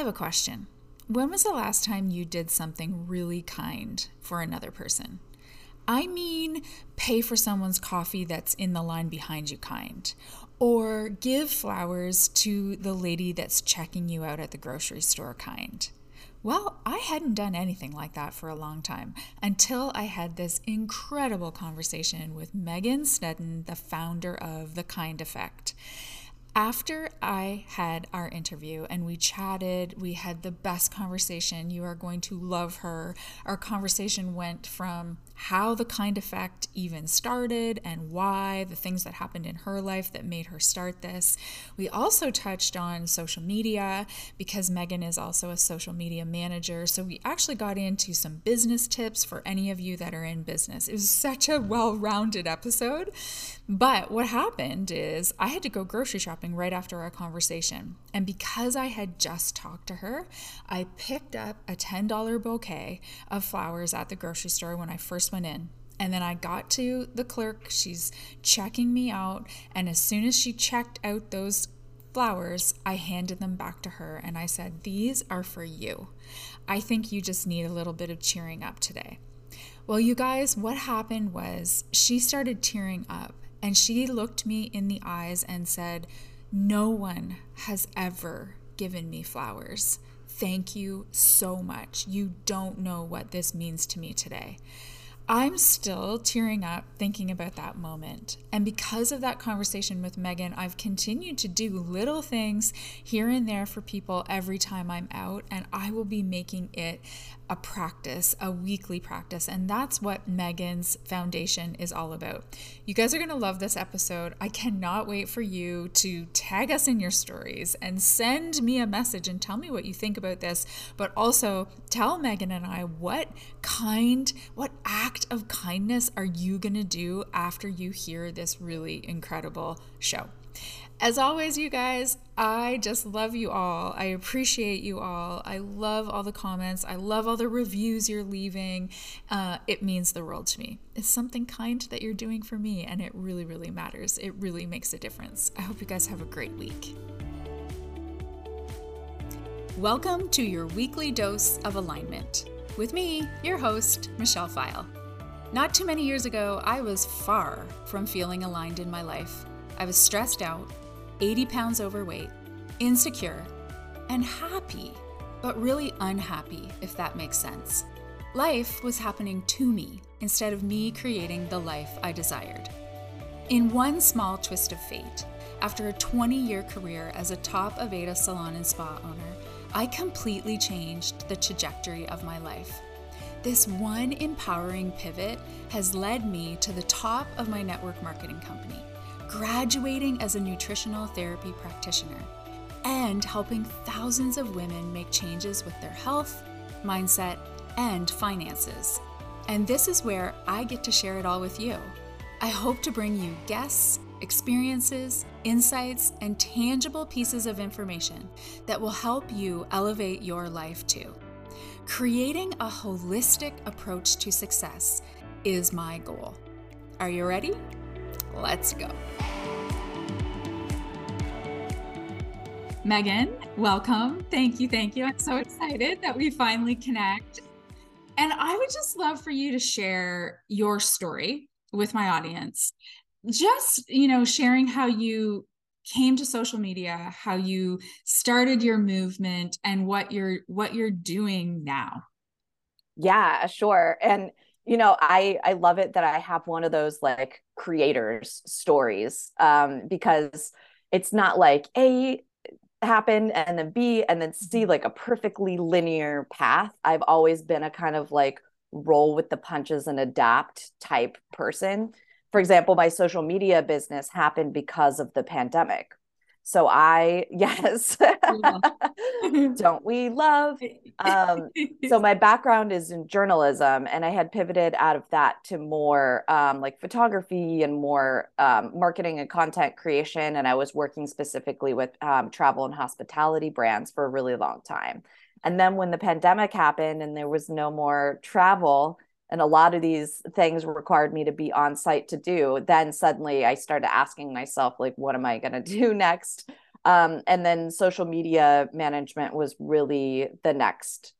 have a question. When was the last time you did something really kind for another person? I mean, pay for someone's coffee that's in the line behind you, kind. Or give flowers to the lady that's checking you out at the grocery store, kind. Well, I hadn't done anything like that for a long time until I had this incredible conversation with Megan Snedden, the founder of The Kind Effect after I had our interview and we chatted, we had the best conversation. You are going to love her. Our conversation went from how the kind effect even started and why, the things that happened in her life that made her start this. We also touched on social media because Megan is also a social media manager. So we actually got into some business tips for any of you that are in business. It was such a well rounded episode. But what happened is I had to go grocery shopping right after our conversation. And because I had just talked to her, I picked up a $10 bouquet of flowers at the grocery store when I first went in. And then I got to the clerk, she's checking me out. And as soon as she checked out those flowers, I handed them back to her and I said, These are for you. I think you just need a little bit of cheering up today. Well, you guys, what happened was she started tearing up and she looked me in the eyes and said, No one has ever given me flowers. Thank you so much. You don't know what this means to me today. I'm still tearing up thinking about that moment. And because of that conversation with Megan, I've continued to do little things here and there for people every time I'm out, and I will be making it a practice, a weekly practice. And that's what Megan's foundation is all about. You guys are going to love this episode. I cannot wait for you to tag us in your stories and send me a message and tell me what you think about this, but also tell Megan and I what kind, what act of kindness are you going to do after you hear this really incredible show. As always, you guys, I just love you all. I appreciate you all. I love all the comments. I love all the reviews you're leaving. Uh, it means the world to me. It's something kind that you're doing for me, and it really, really matters. It really makes a difference. I hope you guys have a great week. Welcome to your weekly dose of alignment with me, your host, Michelle Pfile. Not too many years ago, I was far from feeling aligned in my life. I was stressed out 80 pounds overweight, insecure, and happy, but really unhappy, if that makes sense. Life was happening to me instead of me creating the life I desired. In one small twist of fate, after a 20 year career as a top Aveda salon and spa owner, I completely changed the trajectory of my life. This one empowering pivot has led me to the top of my network marketing company graduating as a nutritional therapy practitioner, and helping thousands of women make changes with their health, mindset, and finances. And this is where I get to share it all with you. I hope to bring you guests, experiences, insights, and tangible pieces of information that will help you elevate your life too. Creating a holistic approach to success is my goal. Are you ready? Let's go. Megan, welcome. Thank you. Thank you. I'm so excited that we finally connect. And I would just love for you to share your story with my audience. Just, you know, sharing how you came to social media, how you started your movement and what you're what you're doing now. Yeah, sure. And you know i i love it that i have one of those like creators stories um because it's not like a happened and then b and then c mm-hmm. like a perfectly linear path. I've always been a kind of like roll with the punches and adapt type person. For example my social media business happened because of the pandemic so I, yes, don't we love? Um, so my background is in journalism, and I had pivoted out of that to more um, like photography and more um, marketing and content creation. And I was working specifically with um, travel and hospitality brands for a really long time. And then when the pandemic happened and there was no more travel, and a lot of these things required me to be on site to do then suddenly i started asking myself like what am i going to do next Um, and then social media management was really the next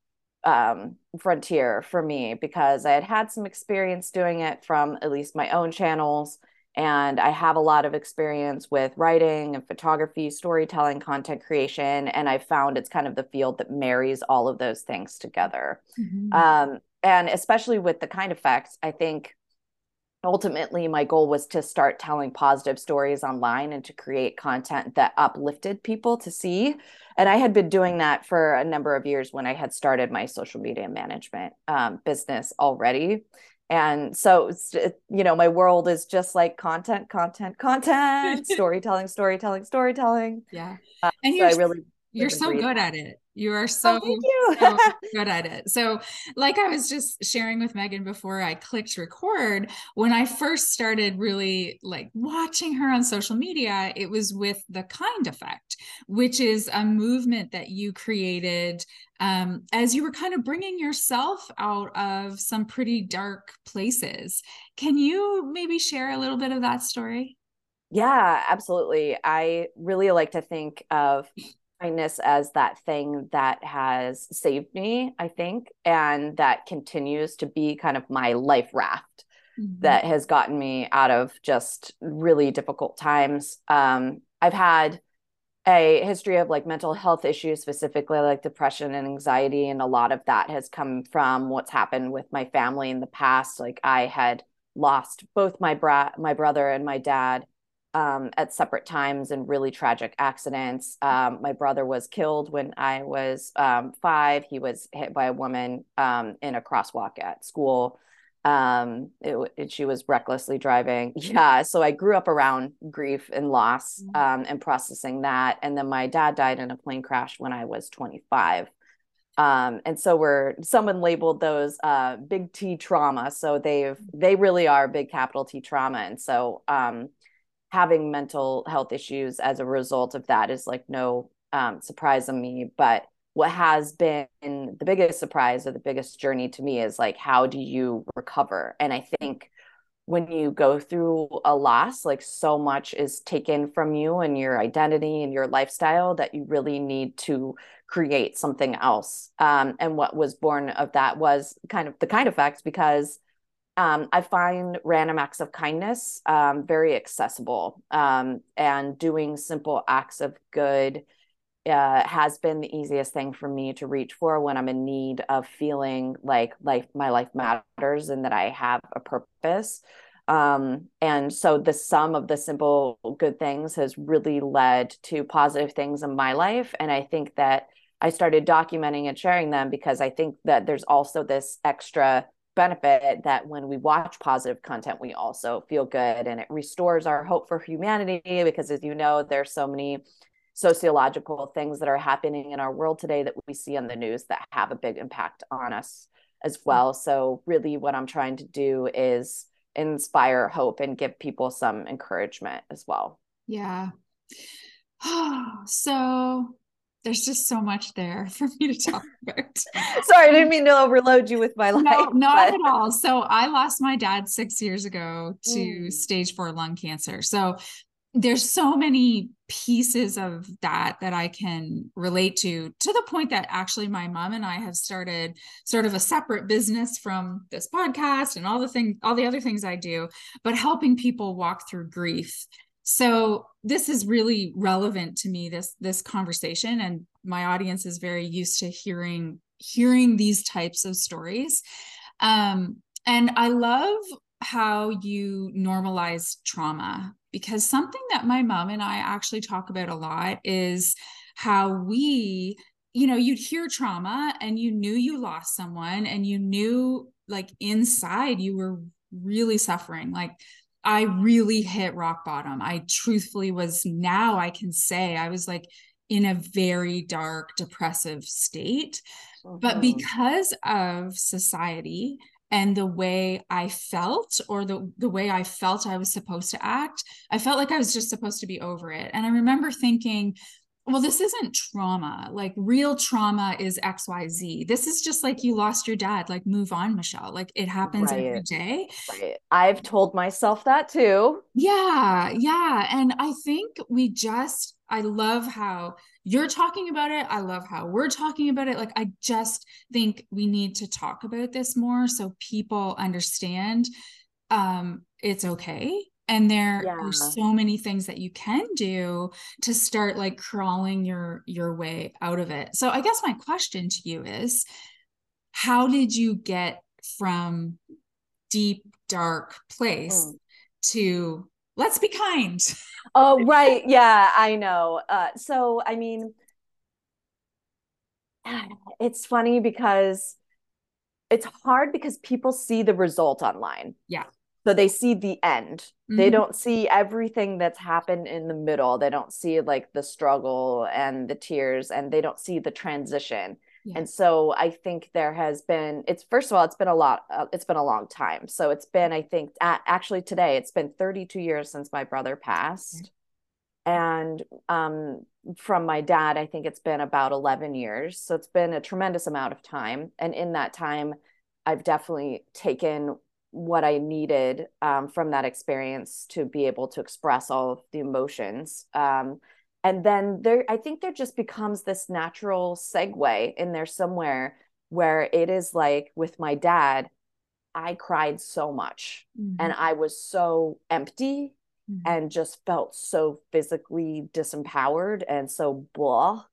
um, frontier for me because I had had some experience doing it from at least my own channels. And I have a lot of experience with writing and photography, storytelling, content creation. And I found it's kind of the field that marries all of those things together. Mm-hmm. Um, and especially with the kind effects, I think ultimately my goal was to start telling positive stories online and to create content that uplifted people to see. And i had been doing that for a number of years when i had started my social media management um, business already. And so you know my world is just like content content content storytelling storytelling storytelling. Yeah. Uh, and so i really you're so good at it. You are so, oh, you. so good at it. So, like I was just sharing with Megan before I clicked record, when I first started really like watching her on social media, it was with the Kind Effect, which is a movement that you created um, as you were kind of bringing yourself out of some pretty dark places. Can you maybe share a little bit of that story? Yeah, absolutely. I really like to think of kindness as that thing that has saved me, I think, and that continues to be kind of my life raft mm-hmm. that has gotten me out of just really difficult times. Um, I've had a history of like mental health issues, specifically like depression and anxiety. And a lot of that has come from what's happened with my family in the past. Like I had lost both my bra- my brother and my dad um, at separate times in really tragic accidents. Um, my brother was killed when I was um, five. He was hit by a woman um, in a crosswalk at school. Um, it, it, she was recklessly driving. Yeah. So I grew up around grief and loss mm-hmm. um, and processing that. And then my dad died in a plane crash when I was 25. Um, and so we're someone labeled those uh, big T trauma. So they've they really are big capital T trauma. And so um, having mental health issues as a result of that is like no um, surprise on me. But what has been the biggest surprise or the biggest journey to me is like, how do you recover? And I think when you go through a loss, like so much is taken from you and your identity and your lifestyle that you really need to create something else. Um, and what was born of that was kind of the kind effect because um, I find random acts of kindness um, very accessible, um, and doing simple acts of good uh, has been the easiest thing for me to reach for when I'm in need of feeling like life, my life matters, and that I have a purpose. Um, and so the sum of the simple good things has really led to positive things in my life, and I think that I started documenting and sharing them because I think that there's also this extra benefit that when we watch positive content we also feel good and it restores our hope for humanity because as you know there's so many sociological things that are happening in our world today that we see on the news that have a big impact on us as hmm. well. So really what i'm trying to do is inspire hope and give people some encouragement as well. Yeah. So there's just so much there for me to talk about. Sorry, I didn't mean to overload you with my life. No, not but... at all. So I lost my dad six years ago to mm. stage four lung cancer. So there's so many pieces of that that I can relate to, to the point that actually my mom and I have started sort of a separate business from this podcast and all the things, all the other things I do, but helping people walk through grief so this is really relevant to me this this conversation and my audience is very used to hearing hearing these types of stories. Um, and i love how you normalize trauma because something that my mom and i actually talk about a lot is how we you know you'd hear trauma and you knew you lost someone and you knew like inside you were really suffering. Like I really hit rock bottom. I truthfully was now I can say I was like in a very dark, depressive state. But because of society and the way I felt, or the, the way I felt I was supposed to act, I felt like I was just supposed to be over it. And I remember thinking, well, this isn't trauma. Like real trauma is XYZ. This is just like you lost your dad. Like move on, Michelle. Like it happens right. every day. Right. I've told myself that too. Yeah. Yeah. And I think we just, I love how you're talking about it. I love how we're talking about it. Like, I just think we need to talk about this more so people understand um, it's okay. And there yeah. are so many things that you can do to start like crawling your your way out of it. So I guess my question to you is how did you get from deep dark place mm. to let's be kind oh right yeah i know uh, so i mean it's funny because it's hard because people see the result online yeah so they see the end mm-hmm. they don't see everything that's happened in the middle they don't see like the struggle and the tears and they don't see the transition yeah. And so I think there has been it's first of all it's been a lot uh, it's been a long time. So it's been I think actually today it's been 32 years since my brother passed. And um, from my dad I think it's been about 11 years. So it's been a tremendous amount of time and in that time I've definitely taken what I needed um, from that experience to be able to express all of the emotions. Um, and then there i think there just becomes this natural segue in there somewhere where it is like with my dad i cried so much mm-hmm. and i was so empty mm-hmm. and just felt so physically disempowered and so blah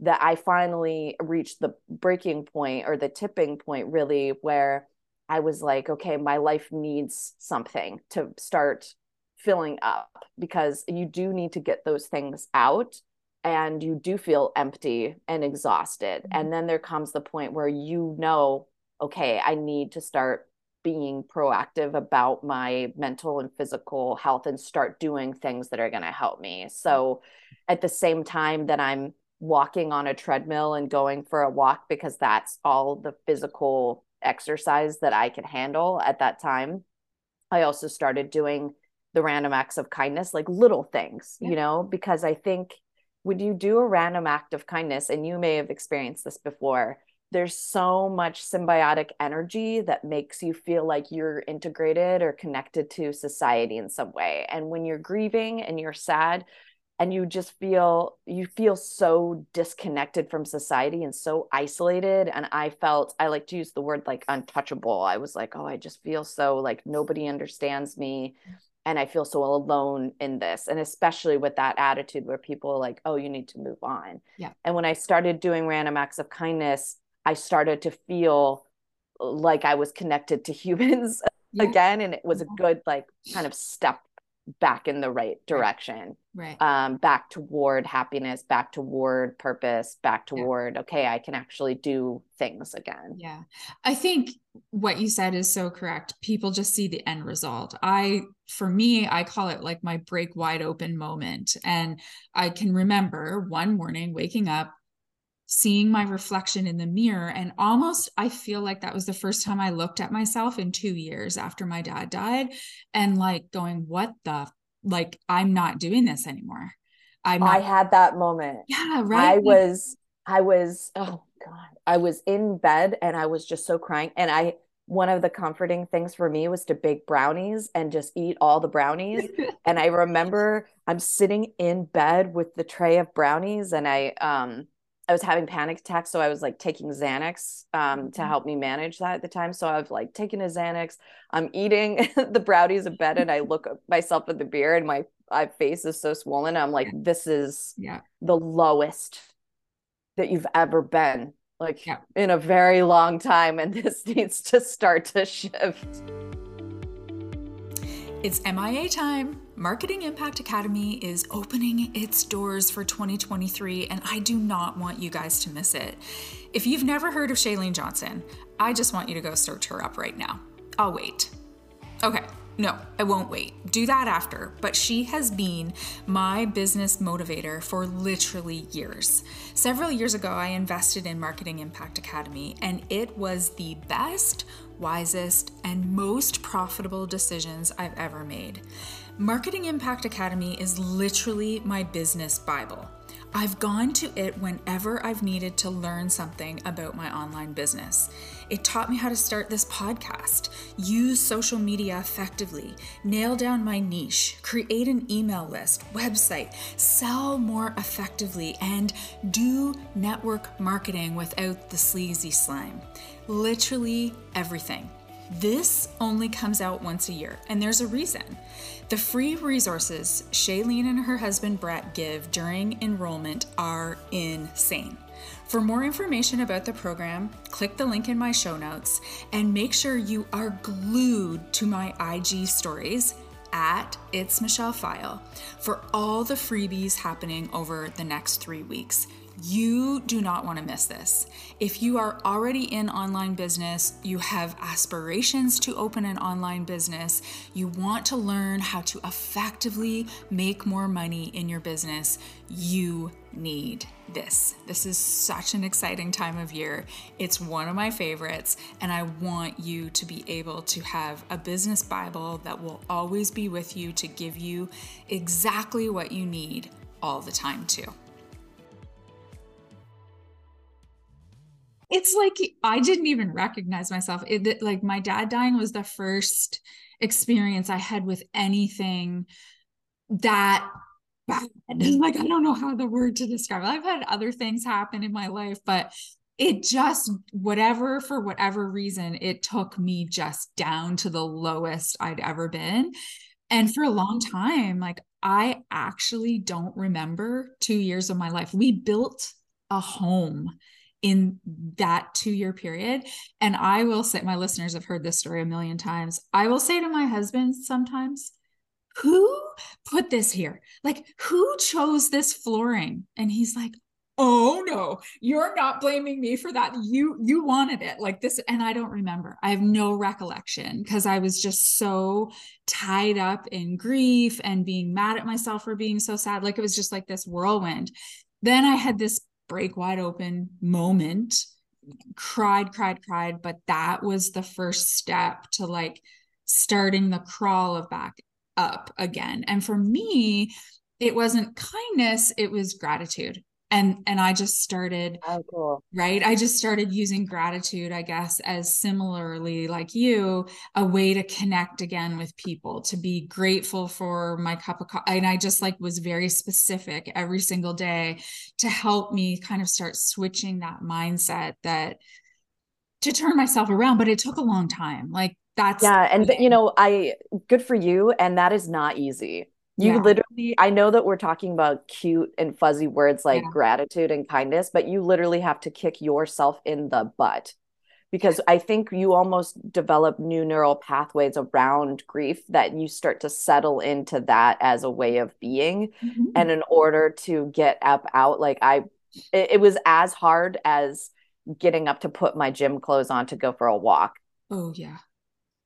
that i finally reached the breaking point or the tipping point really where i was like okay my life needs something to start filling up because you do need to get those things out and you do feel empty and exhausted. Mm-hmm. And then there comes the point where you know, okay, I need to start being proactive about my mental and physical health and start doing things that are going to help me. So at the same time that I'm walking on a treadmill and going for a walk because that's all the physical exercise that I could handle at that time, I also started doing the random acts of kindness, like little things, yeah. you know, because I think when you do a random act of kindness, and you may have experienced this before, there's so much symbiotic energy that makes you feel like you're integrated or connected to society in some way. And when you're grieving and you're sad, and you just feel you feel so disconnected from society and so isolated and i felt i like to use the word like untouchable i was like oh i just feel so like nobody understands me and I feel so alone in this. And especially with that attitude where people are like, oh, you need to move on. Yeah. And when I started doing random acts of kindness, I started to feel like I was connected to humans yeah. again. And it was a good, like, kind of step back in the right direction. Right. Um back toward happiness back toward purpose back toward yeah. okay i can actually do things again. Yeah. I think what you said is so correct. People just see the end result. I for me i call it like my break wide open moment. And i can remember one morning waking up seeing my reflection in the mirror and almost i feel like that was the first time i looked at myself in 2 years after my dad died and like going what the like i'm not doing this anymore. I not- i had that moment. Yeah right? I was i was oh god. I was in bed and i was just so crying and i one of the comforting things for me was to bake brownies and just eat all the brownies. and I remember I'm sitting in bed with the tray of brownies and I um I was having panic attacks, so I was like taking Xanax um, to mm-hmm. help me manage that at the time. So I've like taken a Xanax. I'm eating the brownies in bed, and I look at myself in the mirror, and my, my face is so swollen. I'm like, this is yeah. the lowest that you've ever been, like yeah. in a very long time, and this needs to start to shift. It's MIA time. Marketing Impact Academy is opening its doors for 2023, and I do not want you guys to miss it. If you've never heard of Chalene Johnson, I just want you to go search her up right now. I'll wait. Okay, no, I won't wait. Do that after. But she has been my business motivator for literally years. Several years ago, I invested in Marketing Impact Academy, and it was the best wisest, and most profitable decisions I've ever made. Marketing Impact Academy is literally my business Bible. I've gone to it whenever I've needed to learn something about my online business. It taught me how to start this podcast, use social media effectively, nail down my niche, create an email list, website, sell more effectively, and do network marketing without the sleazy slime. Literally everything. This only comes out once a year, and there's a reason. The free resources Chalene and her husband Brett give during enrollment are insane. For more information about the program, click the link in my show notes and make sure you are glued to my IG stories at It's Michelle Pfile for all the freebies happening over the next three weeks. You do not want to miss this. If you are already in online business, you have aspirations to open an online business, you want to learn how to effectively make more money in your business, you need this. This is such an exciting time of year. It's one of my favorites, and I want you to be able to have a business Bible that will always be with you to give you exactly what you need all the time, too. it's like I didn't even recognize myself. It, like my dad dying was the first experience I had with anything that bad. Like I don't know how the word to describe it. I've had other things happen in my life, but it just whatever for whatever reason it took me just down to the lowest I'd ever been. And for a long time, like I actually don't remember 2 years of my life. We built a home in that two year period. And I will say, my listeners have heard this story a million times. I will say to my husband sometimes, who put this here? Like, who chose this flooring? And he's like, oh no you're not blaming me for that. You you wanted it like this. And i don't remember. I have no recollection because i was just so tied up in grief and being mad at myself for being so sad. Like it was just like this whirlwind. Then i had this break wide open moment. Cried cried cried but that was the first step to like starting the crawl of back up again. And for me it wasn't kindness it was gratitude. And and i just started oh, cool. right? I just started using gratitude i guess as similarly like you a way to connect again with people to be grateful for my cup of coffee and i just like was very specific every single day to help me kind of start switching that mindset that to turn myself around but it took a long time. Like that's yeah and you know i good for you and that is not easy you yeah. literally, I know that we're talking about cute and fuzzy words like yeah. gratitude and kindness, but you literally have to kick yourself in the butt because I think you almost develop new neural pathways around grief that you start to settle into that as a way of being. Mm-hmm. And in order to get up out, like I, it, it was as hard as getting up to put my gym clothes on to go for a walk. Oh, yeah.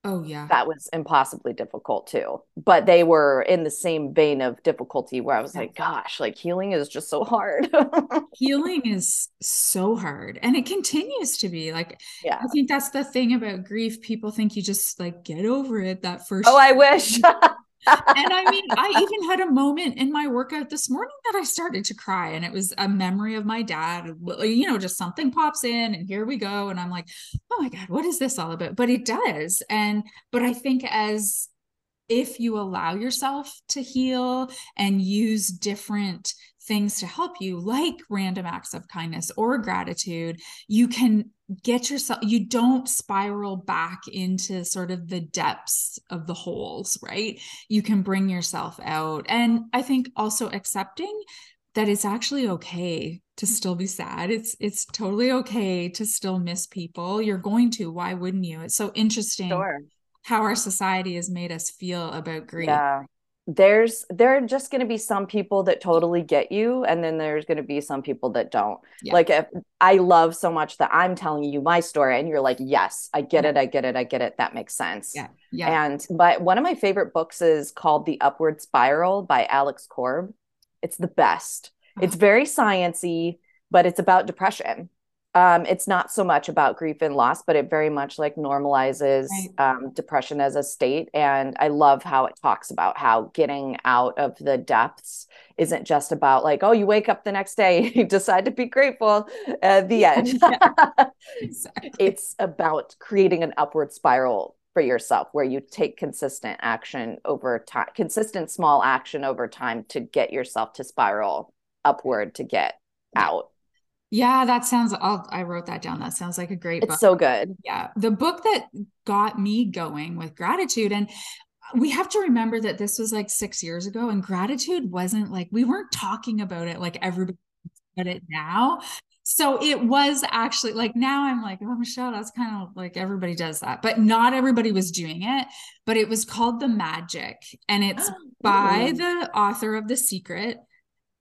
Oh yeah. That was impossibly difficult too. But they were in the same vein of difficulty where I was like, gosh, like healing is just so hard. healing is so hard and it continues to be. Like yeah. I think that's the thing about grief. People think you just like get over it that oh, first Oh, I wish. and I mean, I even had a moment in my workout this morning that I started to cry, and it was a memory of my dad. You know, just something pops in, and here we go. And I'm like, oh my God, what is this all about? But it does. And, but I think as if you allow yourself to heal and use different things to help you, like random acts of kindness or gratitude, you can get yourself, you don't spiral back into sort of the depths of the holes, right? You can bring yourself out. And I think also accepting that it's actually okay to still be sad. It's it's totally okay to still miss people. You're going to. Why wouldn't you? It's so interesting sure. how our society has made us feel about grief. Yeah there's there are just going to be some people that totally get you and then there's going to be some people that don't. Yeah. like if i love so much that i'm telling you my story and you're like yes i get it i get it i get it that makes sense. Yeah yeah. And but one of my favorite books is called the upward spiral by alex korb. It's the best. Uh-huh. it's very sciency but it's about depression um, it's not so much about grief and loss, but it very much like normalizes right. um, depression as a state. And I love how it talks about how getting out of the depths isn't just about like, oh, you wake up the next day, you decide to be grateful at the end. exactly. It's about creating an upward spiral for yourself where you take consistent action over time, consistent small action over time to get yourself to spiral upward to get out. Yeah, that sounds. I'll, I wrote that down. That sounds like a great. It's book. so good. Yeah, the book that got me going with gratitude, and we have to remember that this was like six years ago, and gratitude wasn't like we weren't talking about it like everybody about it now. So it was actually like now I'm like, oh Michelle, that's kind of like everybody does that, but not everybody was doing it. But it was called The Magic, and it's by the author of The Secret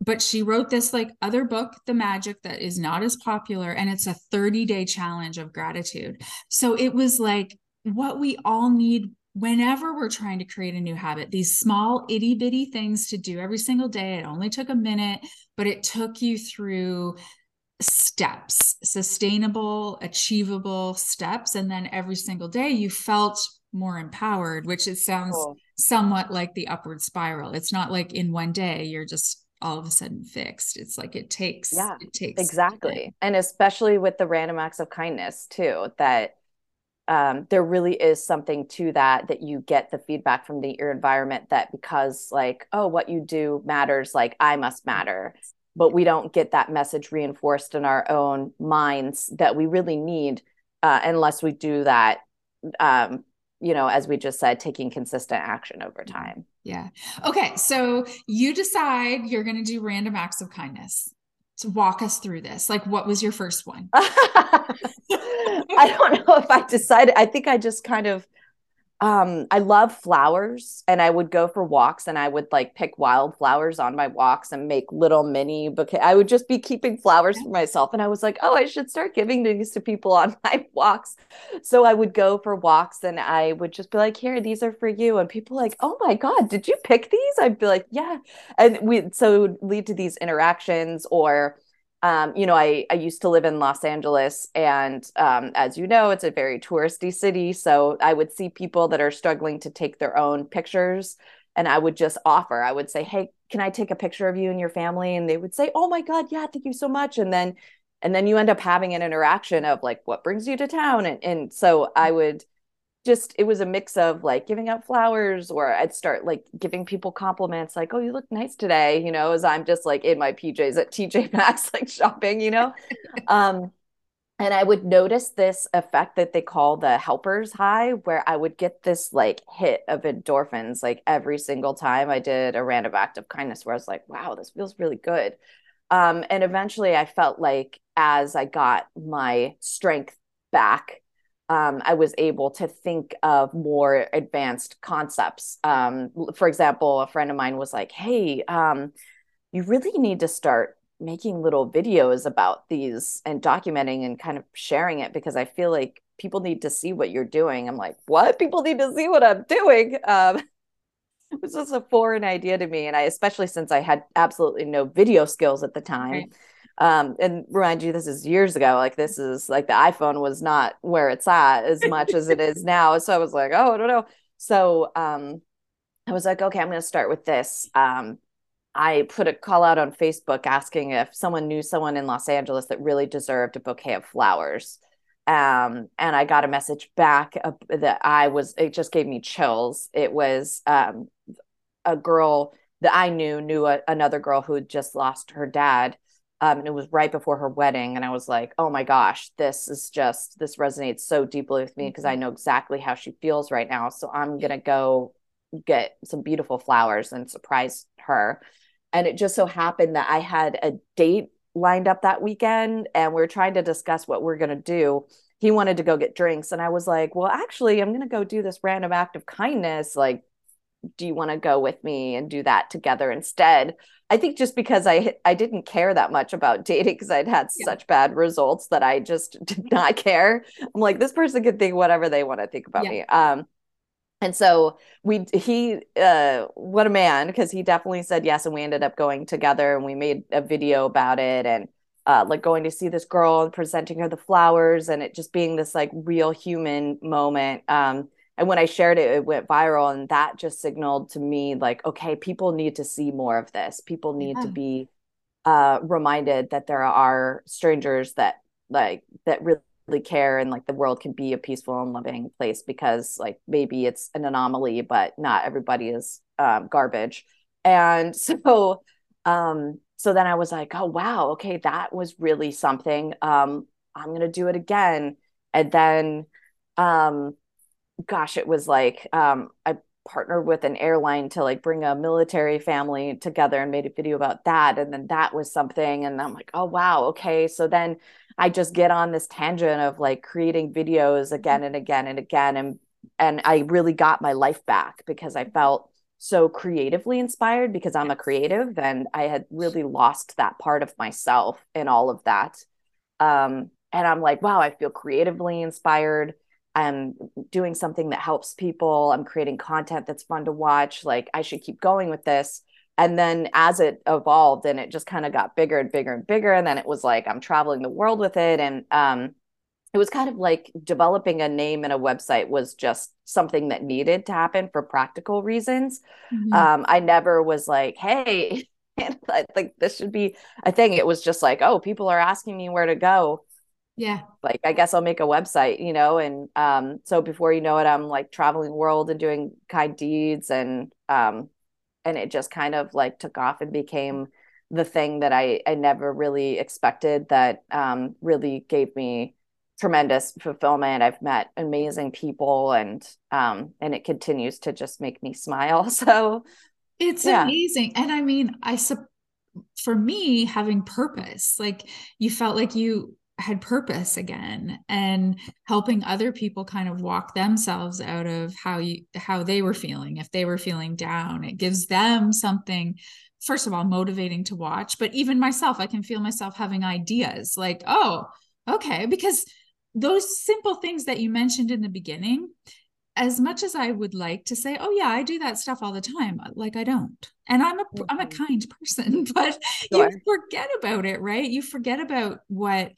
but she wrote this like other book the magic that is not as popular and it's a 30 day challenge of gratitude. So it was like what we all need whenever we're trying to create a new habit these small itty bitty things to do every single day. It only took a minute but it took you through steps sustainable achievable steps. And then every single day you felt more empowered which it sounds cool. somewhat like the upward spiral. It's not like in one day you're just all of a sudden fixed. It's like it takes yeah it takes exactly. And especially with the random acts of kindness too, that um, there really is something to that that you get the feedback from the your environment that because like oh what you do matters like I must matter but we don't get that message reinforced in our own minds that we really need uh, unless we do that um, you know as we just said taking consistent action over mm-hmm. time yeah. Okay. So you decide you're going to do random acts of kindness. So walk us through this. Like, what was your first one? I don't know if I decided. I think I just kind of um i love flowers and i would go for walks and i would like pick wildflowers on my walks and make little mini bouquet i would just be keeping flowers for myself and i was like oh i should start giving these to people on my walks. So i would go for walks and i would just be like here these are for you and people like oh my god did you pick these? I'd be like yeah and we so lead to these interactions or um, you know, I, I used to live in Los Angeles, and um, as you know, it's a very touristy city. So I would see people that are struggling to take their own pictures, and I would just offer. I would say, "Hey, can I take a picture of you and your family?" And they would say, "Oh my God, yeah, thank you so much." And then, and then you end up having an interaction of like, "What brings you to town?" And and so I would just it was a mix of like giving out flowers or I'd start like giving people compliments like oh you look nice today you know as I'm just like in my PJs at TJ Maxx like shopping you know? Um and I would notice this effect that they call the helpers high where I would get this like hit of endorphins like every single time I did a random act of kindness where I was like wow this feels really good. Um and eventually I felt like as I got my strength back um, I was able to think of more advanced concepts. Um, for example, a friend of mine was like, "Hey, um, you really need to start making little videos about these and documenting and kind of sharing it because I feel like people need to see what you're doing." I'm like, "What? People need to see what I'm doing?" Um, it was just a foreign idea to me, and I, especially since I had absolutely no video skills at the time. Right um, and remind you this is years ago like this is like the iphone was not where it's at as much as it is now. So i was like oh i don't know. So um, i was like okay i'm going to start with this. Um, i put a call out on facebook asking if someone knew someone in los angeles that really deserved a bouquet of flowers. Um, and i got a message back uh, that i was it just gave me chills. It was um, a girl that i knew knew a, another girl who had just lost her dad um, and it was right before her wedding and i was like oh my gosh this is just this resonates so deeply with me because i mm-hmm. know exactly how she feels right now so i'm gonna go get some beautiful flowers and surprise her and it just so happened that i had a date lined up that weekend and we are trying to discuss what we're going to do he wanted to go get drinks and i was like well actually i'm going to go do this random act of kindness like do you want to go with me and do that together instead i think just because i i didn't care that much about dating because i'd had yeah. such bad results that i just did not care i'm like this person can think whatever they want to think about yeah. me um and so we he uh what a man because he definitely said yes and we ended up going together and we made a video about it and uh, like going to see this girl and presenting her the flowers and it just being this like real human moment um, and when i shared it it went viral and that just signaled to me like okay people need to see more of this. People need yeah. to be uh, reminded that there are strangers that like that really care and like the world can be a peaceful and loving place because like maybe it's an anomaly but not everybody is um, garbage. And so um so then i was like oh wow okay that was really something. Um i'm gonna do it again. And then um gosh it was like um i partnered with an airline to like bring a military family together and made a video about that and then that was something and i'm like oh wow okay. So then i just get on this tangent of like creating videos again and again and again and and i really got my life back because i felt so creatively inspired because i'm a creative and i had really lost that part of myself in all of that. Um and i'm like wow i feel creatively inspired I'm doing something that helps people. I'm creating content that's fun to watch. Like I should keep going with this. And then as it evolved and it just kind of got bigger and bigger and bigger. And then it was like I'm traveling the world with it. And um, it was kind of like developing a name and a website was just something that needed to happen for practical reasons. Mm-hmm. Um, I never was like, hey, like this should be a thing. It was just like, oh, people are asking me where to go yeah. Like i guess i'll make a website you know and um so before you know it i'm like traveling the world and doing kind deeds and um and it just kind of like took off and became the thing that i i never really expected that um really gave me tremendous fulfillment. I've met amazing people and um and it continues to just make me smile. So it's yeah. amazing. And i mean i sup- for me having purpose like you felt like you had purpose again and helping other people kind of walk themselves out of how you how they were feeling if they were feeling down it gives them something first of all motivating to watch but even myself i can feel myself having ideas like oh okay because those simple things that you mentioned in the beginning as much as I would like to say, oh yeah, I do that stuff all the time, like I don't. And I'm a am a mm-hmm. kind person, but sure. you forget about it, right? You forget about what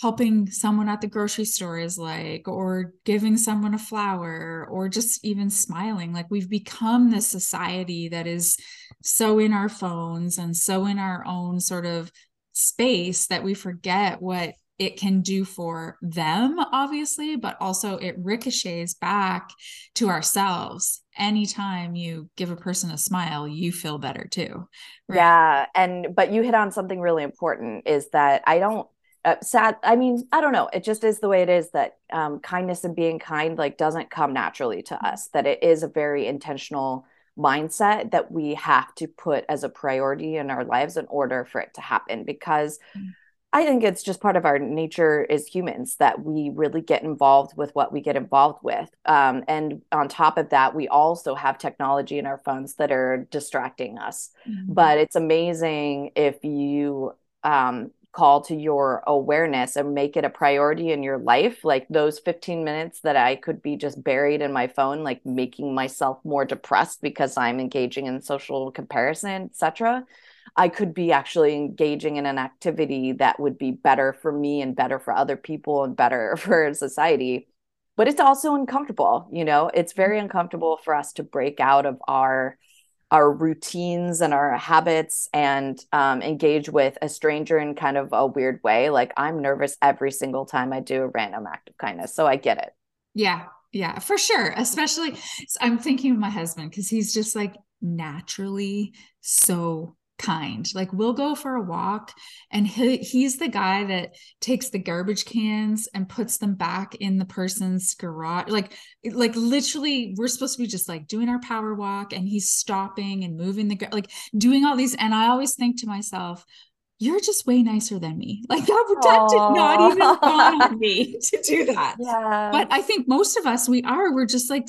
helping someone at the grocery store is like, or giving someone a flower, or just even smiling. Like we've become this society that is so in our phones and so in our own sort of space that we forget what it can do for them, obviously, but also it ricochets back to ourselves. Anytime you give a person a smile, you feel better too. Right? Yeah. And, but you hit on something really important is that I don't uh, sad i mean i don't know it just is the way it is that um, kindness and being kind like doesn't come naturally to us that it is a very intentional mindset that we have to put as a priority in our lives in order for it to happen because mm. i think it's just part of our nature as humans that we really get involved with what we get involved with um, and on top of that we also have technology in our phones that are distracting us mm-hmm. but it's amazing if you um, call to your awareness and make it a priority in your life like those 15 minutes that i could be just buried in my phone like making myself more depressed because i'm engaging in social comparison etc i could be actually engaging in an activity that would be better for me and better for other people and better for society. But it's also uncomfortable you know? It's very mm-hmm. uncomfortable for us to break out of our our routines and our habits and um, engage with a stranger in kind of a weird way. Like I'm nervous every single time I do a random act of kindness. So I get it. Yeah. Yeah, for sure. Especially, I'm thinking of my husband because he's just like naturally so kind. Like we'll go for a walk and he he's the guy that takes the garbage cans and puts them back in the person's garage. Like like literally we're supposed to be just like doing our power walk and he's stopping and moving the like doing all these and I always think to myself you're just way nicer than me. Like that, that did not even dawn on me to do that. Yeah. But I think most of us, we are, we're just like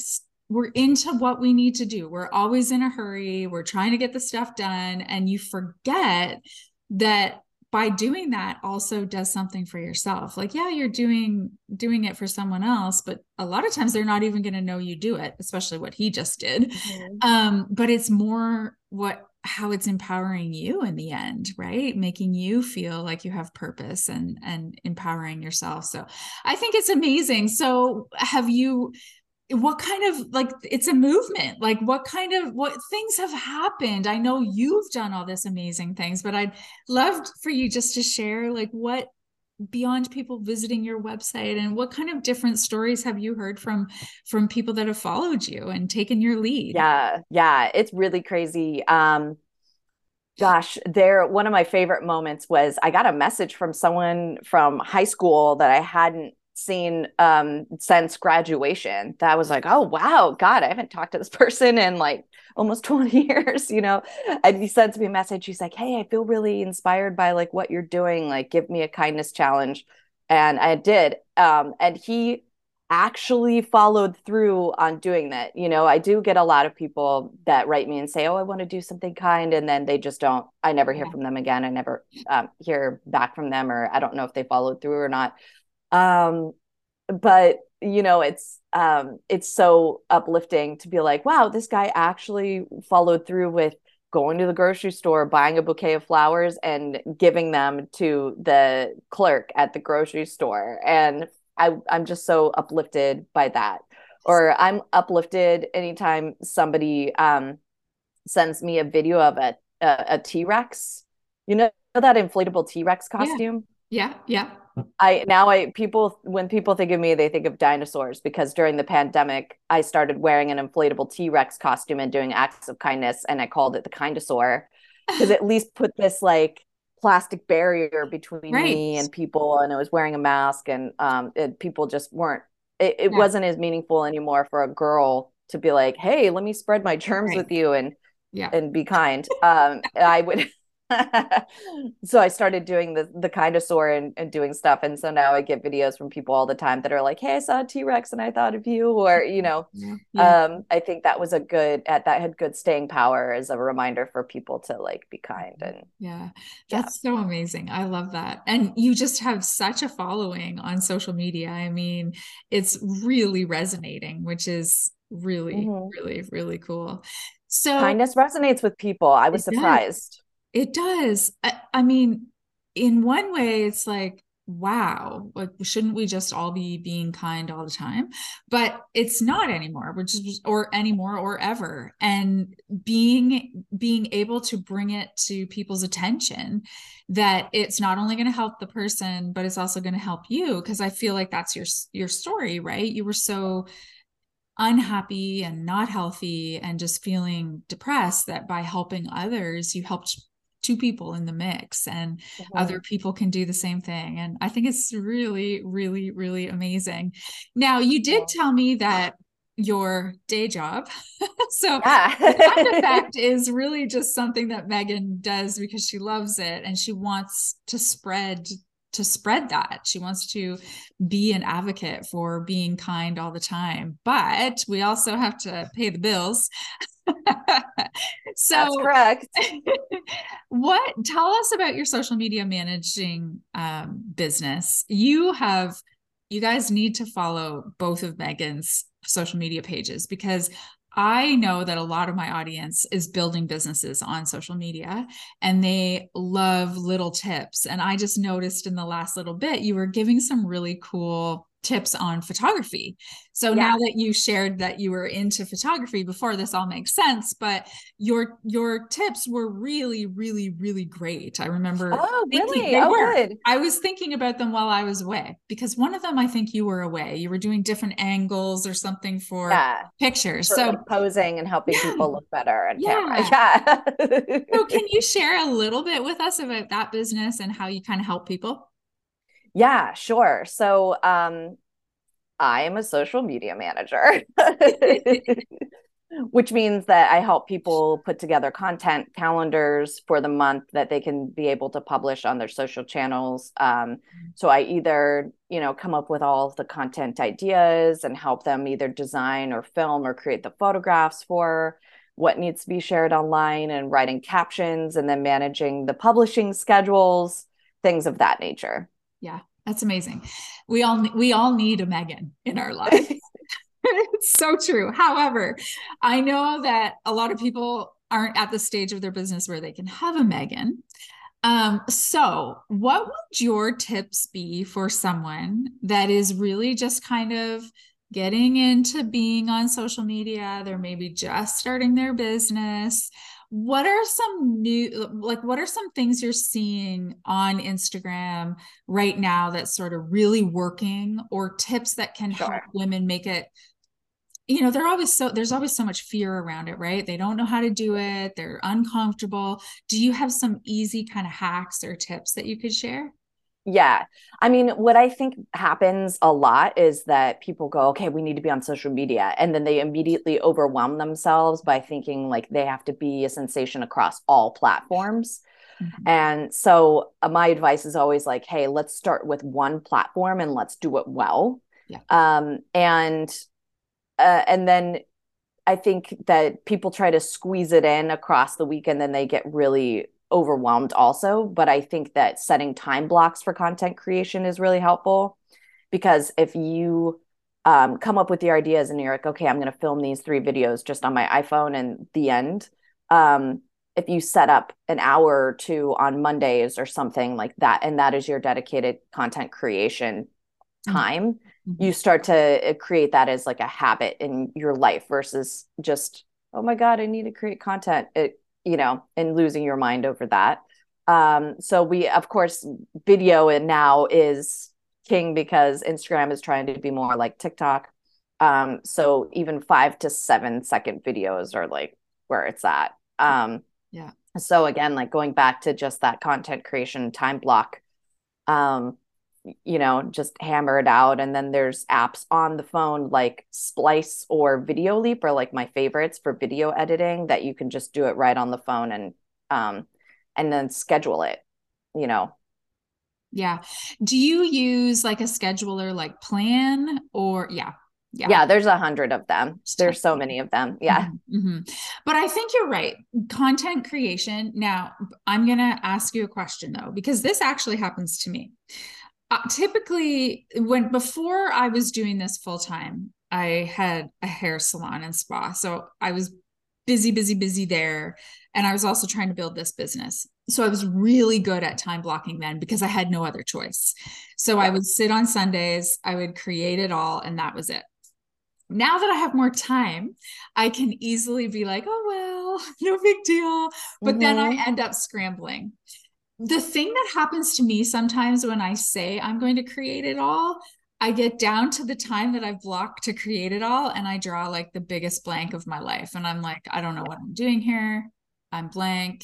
we're into what we need to do. We're always in a hurry. We're trying to get the stuff done. And you forget that by doing that also does something for yourself. Like, yeah, you're doing doing it for someone else, but a lot of times they're not even going to know you do it, especially what he just did. Mm-hmm. Um, but it's more what how it's empowering you in the end right making you feel like you have purpose and and empowering yourself so i think it's amazing so have you what kind of like it's a movement like what kind of what things have happened. I know you've done all this amazing things but i'd love for you just to share like what beyond people visiting your website and what kind of different stories have you heard from from people that have followed you and taken your lead? Yeah yeah it's really crazy. Um gosh there one of my favorite moments was i got a message from someone from high school that i hadn't seen um since graduation that was like oh wow god i haven't talked to this person in like almost 20 years you know? And he sends me a message he's like hey i feel really inspired by like what you're doing like give me a kindness challenge. And i did um and he actually followed through on doing that you know? I do get a lot of people that write me and say oh i want to do something kind and then they just don't i never hear from them again i never um, hear back from them or i don't know if they followed through or not um but you know it's um it's so uplifting to be like wow this guy actually followed through with going to the grocery store buying a bouquet of flowers and giving them to the clerk at the grocery store. And I, i'm just so uplifted by that. Or i'm uplifted anytime somebody um sends me a video of a a, a t-rex. You know that inflatable t-rex costume? Yeah yeah, yeah I now I people when people think of me, they think of dinosaurs because during the pandemic, I started wearing an inflatable T Rex costume and doing acts of kindness, and I called it the Kindosaur because at least put this like plastic barrier between right. me and people, and I was wearing a mask, and um, it, people just weren't. It, it yeah. wasn't as meaningful anymore for a girl to be like, "Hey, let me spread my germs right. with you," and yeah, and be kind. Um, I would. so I started doing the the Kindosaur and, and doing stuff. And so now I get videos from people all the time that are like, Hey, I saw a T-Rex and I thought of you, or you know, yeah. um, I think that was a good at that had good staying power as a reminder for people to like be kind and yeah, that's yeah. so amazing. I love that. And you just have such a following on social media. I mean, it's really resonating, which is really, mm-hmm. really, really cool. So kindness resonates with people. I was surprised. Does. It does. I, I mean, in one way, it's like, wow, like shouldn't we just all be being kind all the time? But it's not anymore, which is or anymore or ever. And being being able to bring it to people's attention that it's not only going to help the person, but it's also going to help you. Because I feel like that's your your story, right? You were so unhappy and not healthy and just feeling depressed that by helping others you helped two people in the mix and mm-hmm. other people can do the same thing and i think it's really really really amazing now you did tell me that your day job so yeah. the effect is really just something that megan does because she loves it and she wants to spread to spread that. She wants to be an advocate for being kind all the time. But we also have to pay the bills. so That's correct. what tell us about your social media managing um, business? You have you guys need to follow both of Megan's social media pages because I know that a lot of my audience is building businesses on social media and they love little tips. And I just noticed in the last little bit, you were giving some really cool tips on photography. So yeah. now that you shared that you were into photography before this all makes sense, but your your tips were really really really great. I remember Oh, really? Oh, were. good. I was thinking about them while I was away because one of them I think you were away. You were doing different angles or something for yeah. pictures. For so like posing and helping yeah. people look better and yeah. Yeah. so can you share a little bit with us about that business and how you kind of help people? Yeah, sure. So um, I am a social media manager, which means that I help people put together content calendars for the month that they can be able to publish on their social channels. Um, so I either, you know, come up with all of the content ideas and help them either design or film or create the photographs for what needs to be shared online and writing captions and then managing the publishing schedules, things of that nature. Yeah, that's amazing. We all we all need a Megan in our life. it's so true. However, I know that a lot of people aren't at the stage of their business where they can have a Megan. Um, so what would your tips be for someone that is really just kind of getting into being on social media? They're maybe just starting their business. What are some new, like, what are some things you're seeing on Instagram right now that's sort of really working or tips that can sure. help women make it you know they're always so there's always so much fear around it right? They don't know how to do it. They're uncomfortable. Do you have some easy kind of hacks or tips that you could share yeah. I mean, what I think happens a lot is that people go, okay, we need to be on social media. And then they immediately overwhelm themselves by thinking like they have to be a sensation across all platforms. Mm-hmm. And so uh, my advice is always like, hey, let's start with one platform and let's do it well. Yeah. Um, and uh, and then I think that people try to squeeze it in across the week and then they get really overwhelmed also. But I think that setting time blocks for content creation is really helpful because if you um, come up with your ideas and you're like, okay, I'm going to film these three videos just on my iPhone and the end. Um, if you set up an hour or two on Mondays or something like that, and that is your dedicated content creation mm-hmm. time, mm-hmm. you start to uh, create that as like a habit in your life versus just, oh my God, I need to create content. It, you know, and losing your mind over that. Um, so we, of course, video and now is king because Instagram is trying to be more like TikTok. Um, so even five to seven second videos are like where it's at. Um, yeah. So again, like going back to just that content creation time block, um, you know, just hammer it out. And then there's apps on the phone like Splice or Videoleap are like my favorites for video editing that you can just do it right on the phone and um and then schedule it, you know. Yeah. Do you use like a scheduler like Plan or yeah, yeah. yeah there's a hundred of them there's so many of them yeah mm-hmm. mm-hmm. but i think you're right content creation now i'm gonna ask you a question though because this actually happens to me uh, typically when before i was doing this full time i had a hair salon and spa so i was busy busy busy there and i was also trying to build this business so i was really good at time blocking then because i had no other choice so i would sit on sundays i would create it all and that was it now that I have more time, I can easily be like, oh, well, no big deal. But mm-hmm. then I mm-hmm. end up scrambling. The thing that happens to me sometimes when I say I'm going to create it all, I get down to the time that I've blocked to create it all and I draw like the biggest blank of my life. And I'm like, I don't know what I'm doing here. I'm blank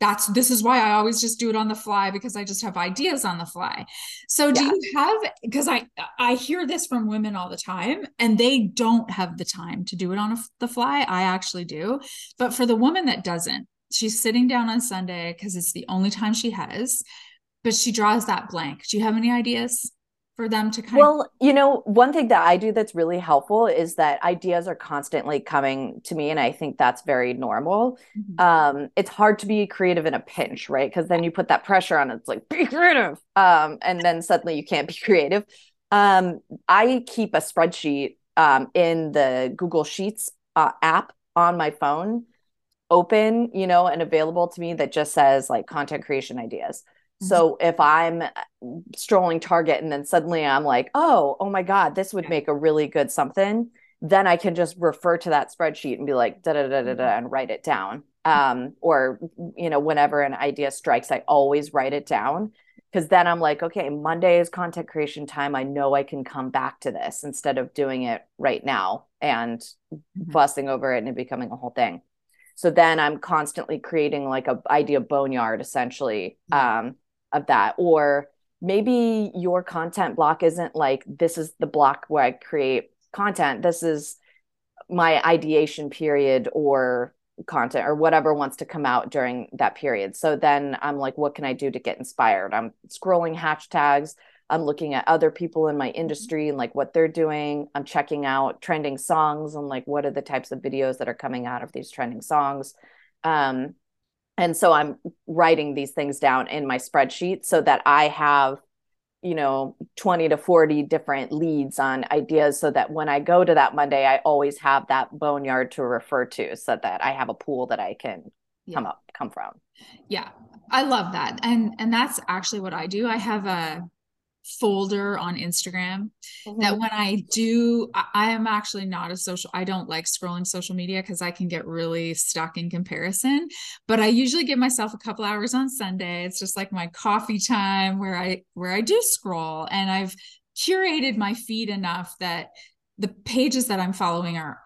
that's this is why I always just do it on the fly because I just have ideas on the fly. So do yeah. you have because I I hear this from women all the time and they don't have the time to do it on a, the fly. I actually do. But for the woman that doesn't, she's sitting down on Sunday because it's the only time she has, but she draws that blank. Do you have any ideas? for them to kind well, of you know, one thing that I do that's really helpful is that ideas are constantly coming to me and I think that's very normal. Mm-hmm. Um, it's hard to be creative in a pinch, right? Because then you put that pressure on it's like be creative. Um, and then suddenly you can't be creative. Um, I keep a spreadsheet um, in the Google Sheets uh, app on my phone open, you know, and available to me that just says like content creation ideas. So if I'm uh, strolling Target and then suddenly I'm like, oh, oh my God, this would make a really good something, then I can just refer to that spreadsheet and be like, da da da da da, mm-hmm. and write it down. Um, or, you know, whenever an idea strikes, I always write it down because then I'm like, okay, Monday is content creation time. I know I can come back to this instead of doing it right now and mm-hmm. fussing over it and it becoming a whole thing. So then I'm constantly creating like a idea boneyard essentially. Mm-hmm. Um, of that or maybe your content block isn't like this is the block where i create content this is my ideation period or content or whatever wants to come out during that period so then i'm like what can i do to get inspired i'm scrolling hashtags i'm looking at other people in my mm-hmm. industry and like what they're doing. I'm checking out trending songs and like what are the types of videos that are coming out of these trending songs. Um, and so i'm writing these things down in my spreadsheet so that i have you know 20 to 40 different leads on ideas so that when i go to that monday i always have that boneyard to refer to so that i have a pool that i can yeah. come up come from. Yeah. I love that. And and that's actually what i do. I have a folder on Instagram mm-hmm. that when I do, I, I am actually not a social, I don't like scrolling social media because I can get really stuck in comparison. But I usually give myself a couple hours on Sunday. It's just like my coffee time where I where I do scroll and I've curated my feed enough that the pages that I'm following are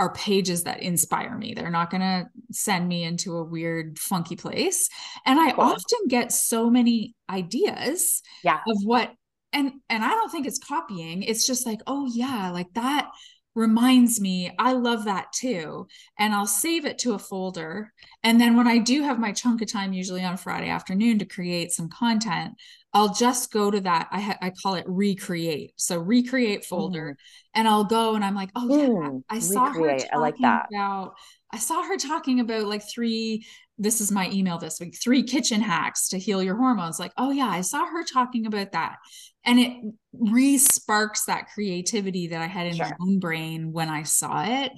are pages that inspire me. They're not going to send me into a weird, funky place. And I often get so many ideas yeah. of what and and i don't think it's copying it's just like oh yeah like that reminds me i love that too and i'll save it to a folder and then when i do have my chunk of time usually on friday afternoon to create some content i'll just go to that i ha- i call it recreate so recreate folder mm. and i'll go and i'm like oh yeah mm, i saw recreate. her i like that about i saw her talking about like three this is my email this week three kitchen hacks to heal your hormones. Like oh yeah i saw her talking about that. And it re-sparks that creativity that i had in sure. my own brain when i saw it.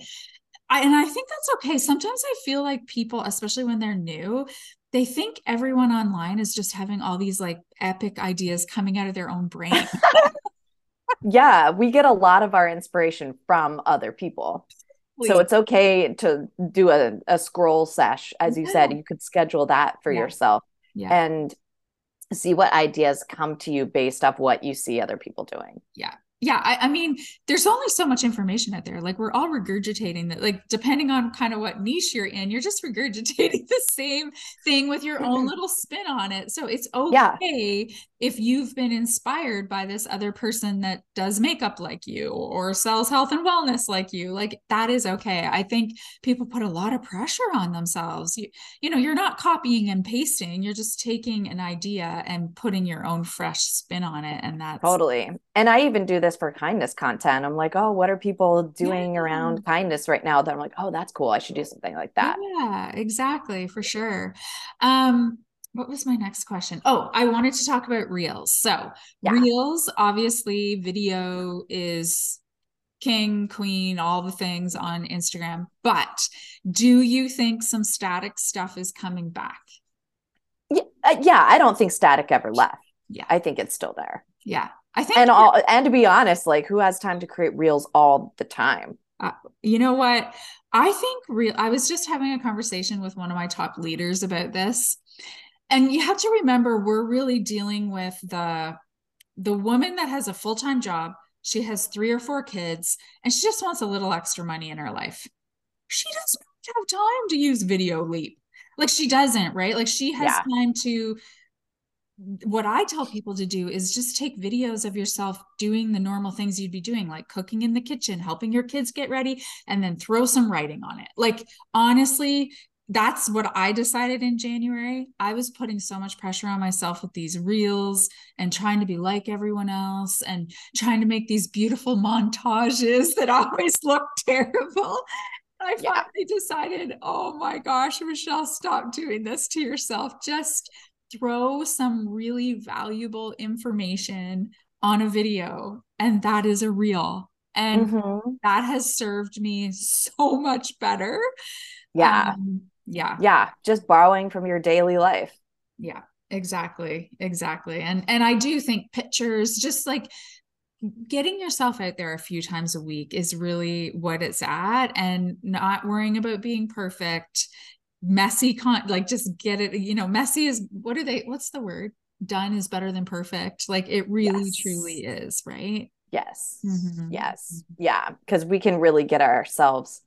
I, and i think that's okay. Sometimes i feel like people especially when they're new they think everyone online is just having all these like epic ideas coming out of their own brain. Yeah we get a lot of our inspiration from other people Please. So it's okay to do a, a scroll sesh. As you yeah. said, you could schedule that for yeah. yourself yeah. and see what ideas come to you based off what you see other people doing. Yeah yeah I, I, mean there's only so much information out there. Like we're all regurgitating that like depending on kind of what niche you're in you're just regurgitating the same thing with your own mm-hmm. little spin on it. So it's okay yeah. if you've been inspired by this other person that does makeup like you or sells health and wellness like you like that is okay. I think people put a lot of pressure on themselves. You, you know you're not copying and pasting you're just taking an idea and putting your own fresh spin on it and that's totally and i even do this for kindness content. I'm like, oh, what are people doing yeah. around kindness right now? That I'm like, oh, that's cool. I should do something like that. Yeah, exactly, for sure. Um, what was my next question? Oh, I wanted to talk about reels. So, yeah. reels, obviously, video is king, queen, all the things on Instagram. But do you think some static stuff is coming back? Yeah, uh, yeah I don't think static ever left. Yeah. I think it's still there. Yeah. I think and all and to be honest, like who has time to create reels all the time? Uh, you know what? I think real I was just having a conversation with one of my top leaders about this. And you have to remember we're really dealing with the the woman that has a full-time job, she has 3 or 4 kids, and she just wants a little extra money in her life. She doesn't have time to use Videoleap. Like she doesn't, right? Like she has yeah. time to what I tell people to do is just take videos of yourself doing the normal things you'd be doing, like cooking in the kitchen, helping your kids get ready, and then throw some writing on it. Like, honestly, that's what I decided in January. I was putting so much pressure on myself with these reels and trying to be like everyone else and trying to make these beautiful montages that always look terrible. I finally yeah. decided, oh my gosh, Michelle, stop doing this to yourself. Just throw some really valuable information on a video and that is a reel. And mm-hmm. that has served me so much better. Yeah. Um, yeah. Yeah just borrowing from your daily life. Yeah exactly exactly. And and i do think pictures just like getting yourself out there a few times a week is really what it's at and not worrying about being perfect messy con like just get it you know messy is what are they what's the word done is better than perfect like it really yes. truly is right yes mm-hmm. yes yeah because we can really get ourselves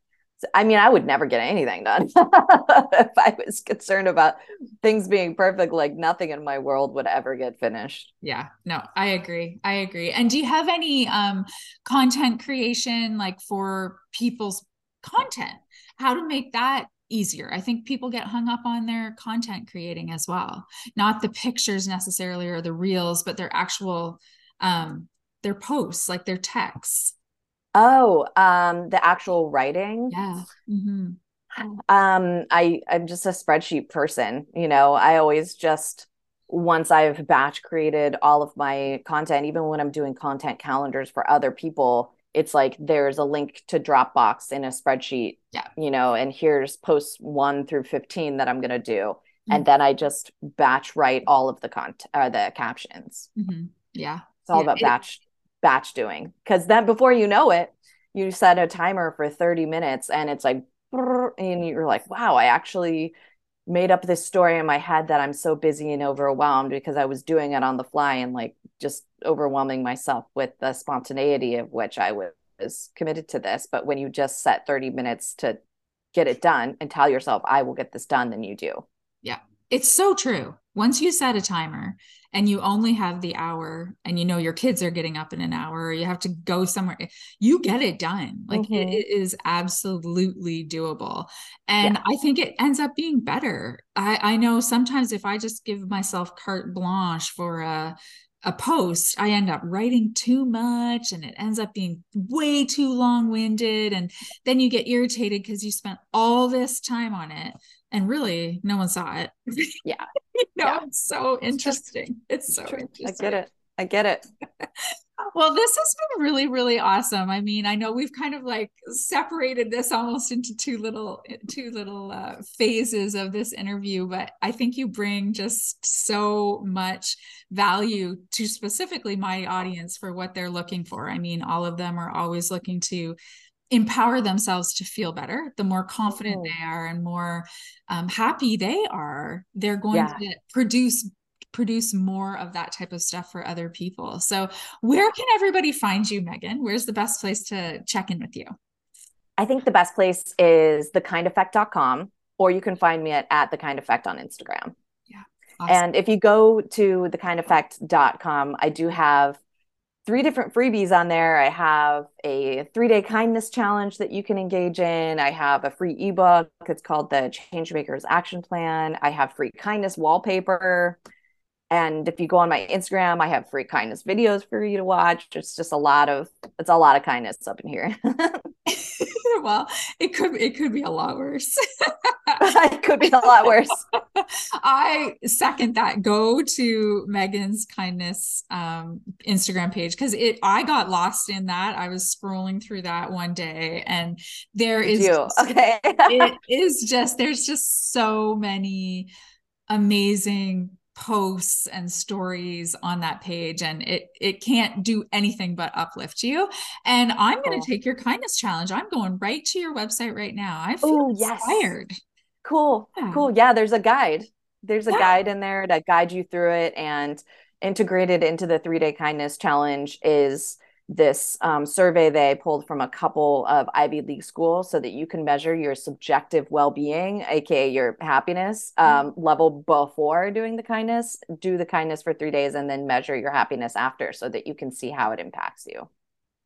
I mean, I would never get anything done if I was concerned about things being perfect. Like nothing in my world would ever get finished. Yeah, no, I agree. I agree. And do you have any um, content creation like for people's content? How to make that easier. I think people get hung up on their content creating as well, not the pictures necessarily or the reels, but their actual um their posts, like their texts. Oh, um the actual writing. Yeah. Mm-hmm. Um I I'm just a spreadsheet person, you know. I always just once I've batch created all of my content, even when I'm doing content calendars for other people, it's like there's a link to Dropbox in a spreadsheet, yeah. you know, and here's posts one through 15 that I'm going to do. Mm-hmm. And then I just batch write all of the content, uh, the captions. Mm-hmm. Yeah. It's all yeah. about batch, it- batch doing. Cause then before you know it, you set a timer for 30 minutes and it's like, and you're like, wow, I actually made up this story in my head that I'm so busy and overwhelmed because I was doing it on the fly and like just overwhelming myself with the spontaneity of which I was committed to this. But when you just set 30 minutes to get it done and tell yourself, I will get this done, then you do. Yeah. It's so true. Once you set a timer and you only have the hour and you know your kids are getting up in an hour or you have to go somewhere, you get it done. Like mm-hmm. it, it is absolutely doable. And yeah. I think it ends up being better. I, I know sometimes if I just give myself carte blanche for a a post, I end up writing too much and it ends up being way too long winded. And then you get irritated because you spent all this time on it and really no one saw it. Yeah. you know, yeah. it's so interesting. It's, it's so true. interesting. I get it. I get it. well, this has been really, really awesome. I mean, I know we've kind of like separated this almost into two little, two little uh, phases of this interview, but I think you bring just so much value to specifically my audience for what they're looking for. I mean, all of them are always looking to empower themselves to feel better the more confident mm-hmm. they are and more um, happy they are they're going yeah. to produce produce more of that type of stuff for other people so where can everybody find you megan where's the best place to check in with you i think the best place is thekindeffect.com or you can find me at, at the kind effect on instagram yeah awesome. and if you go to thekindeffect.com i do have three different freebies on there. I have a three day kindness challenge that you can engage in. I have a free ebook. It's called the Changemakers Action Plan. I have free kindness wallpaper. And if you go on my Instagram, I have free kindness videos for you to watch. It's just a lot of it's a lot of kindness up in here. well, it could it could be a lot worse. it could be a lot worse. I second that. Go to Megan's kindness um, Instagram page because it I got lost in that. I was scrolling through that one day and there is just, okay. it is just there's just so many amazing posts and stories on that page and it it can't do anything but uplift you. And i'm going to take your kindness challenge. I'm going right to your website right now. I feel Ooh, inspired. Yes. cool yeah. cool. Yeah there's a guide. There's a yeah. guide in there to guide you through it and integrated into the three day kindness challenge is this um, survey they pulled from a couple of Ivy League schools so that you can measure your subjective well being, aka your happiness mm-hmm. um, level before doing the kindness. Do the kindness for three days and then measure your happiness after so that you can see how it impacts you.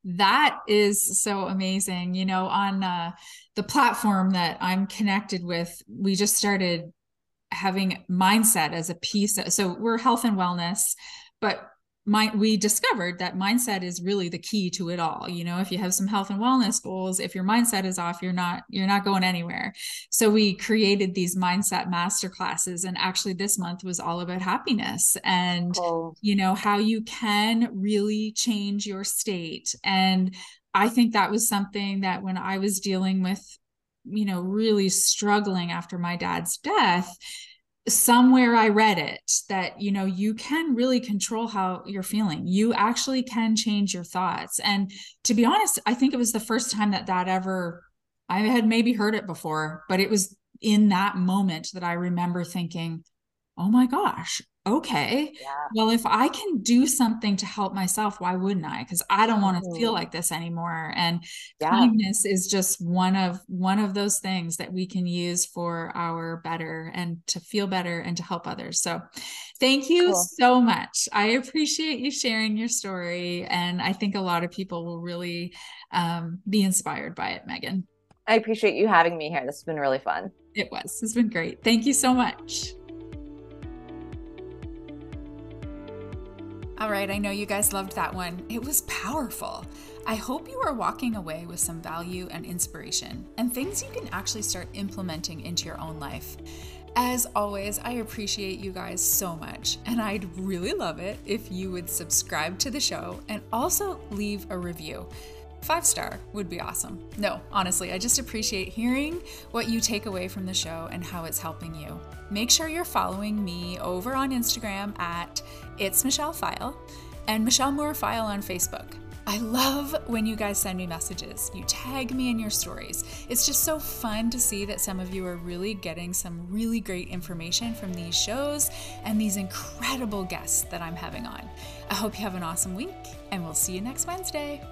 That is so amazing. You know, on uh, the platform that I'm connected with, we just started having mindset as a piece. Of, so we're health and wellness, but my, we discovered that mindset is really the key to it all. You know if you have some health and wellness goals if your mindset is off you're not you're not going anywhere. So we created these mindset master classes and actually this month was all about happiness and you know how you can really change your state. And i think that was something that when i was dealing with you know really struggling after my dad's death somewhere I read it that you know you can really control how you're feeling. You actually can change your thoughts. And to be honest, I think it was the first time that that ever I had maybe heard it before, but it was in that moment that I remember thinking, "Oh my gosh, okay yeah. well if i can do something to help myself why wouldn't i? Because i don't want to feel like this anymore and yeah. kindness is just one of one of those things that we can use for our better and to feel better and to help others so thank you cool. so much. I appreciate you sharing your story and i think a lot of people will really um, be inspired by it megan. I appreciate you having me here. This has been really fun. It was. It's been great. Thank you so much All right, I know you guys loved that one. It was powerful. I hope you are walking away with some value and inspiration and things you can actually start implementing into your own life. As always, I appreciate you guys so much, and I'd really love it if you would subscribe to the show and also leave a review. Five star would be awesome. No, honestly, I just appreciate hearing what you take away from the show and how it's helping you. Make sure you're following me over on Instagram at It's Michelle Pfile and Michelle Moore Pfile on Facebook. I love when you guys send me messages. You tag me in your stories. It's just so fun to see that some of you are really getting some really great information from these shows and these incredible guests that I'm having on. I hope you have an awesome week, and we'll see you next Wednesday.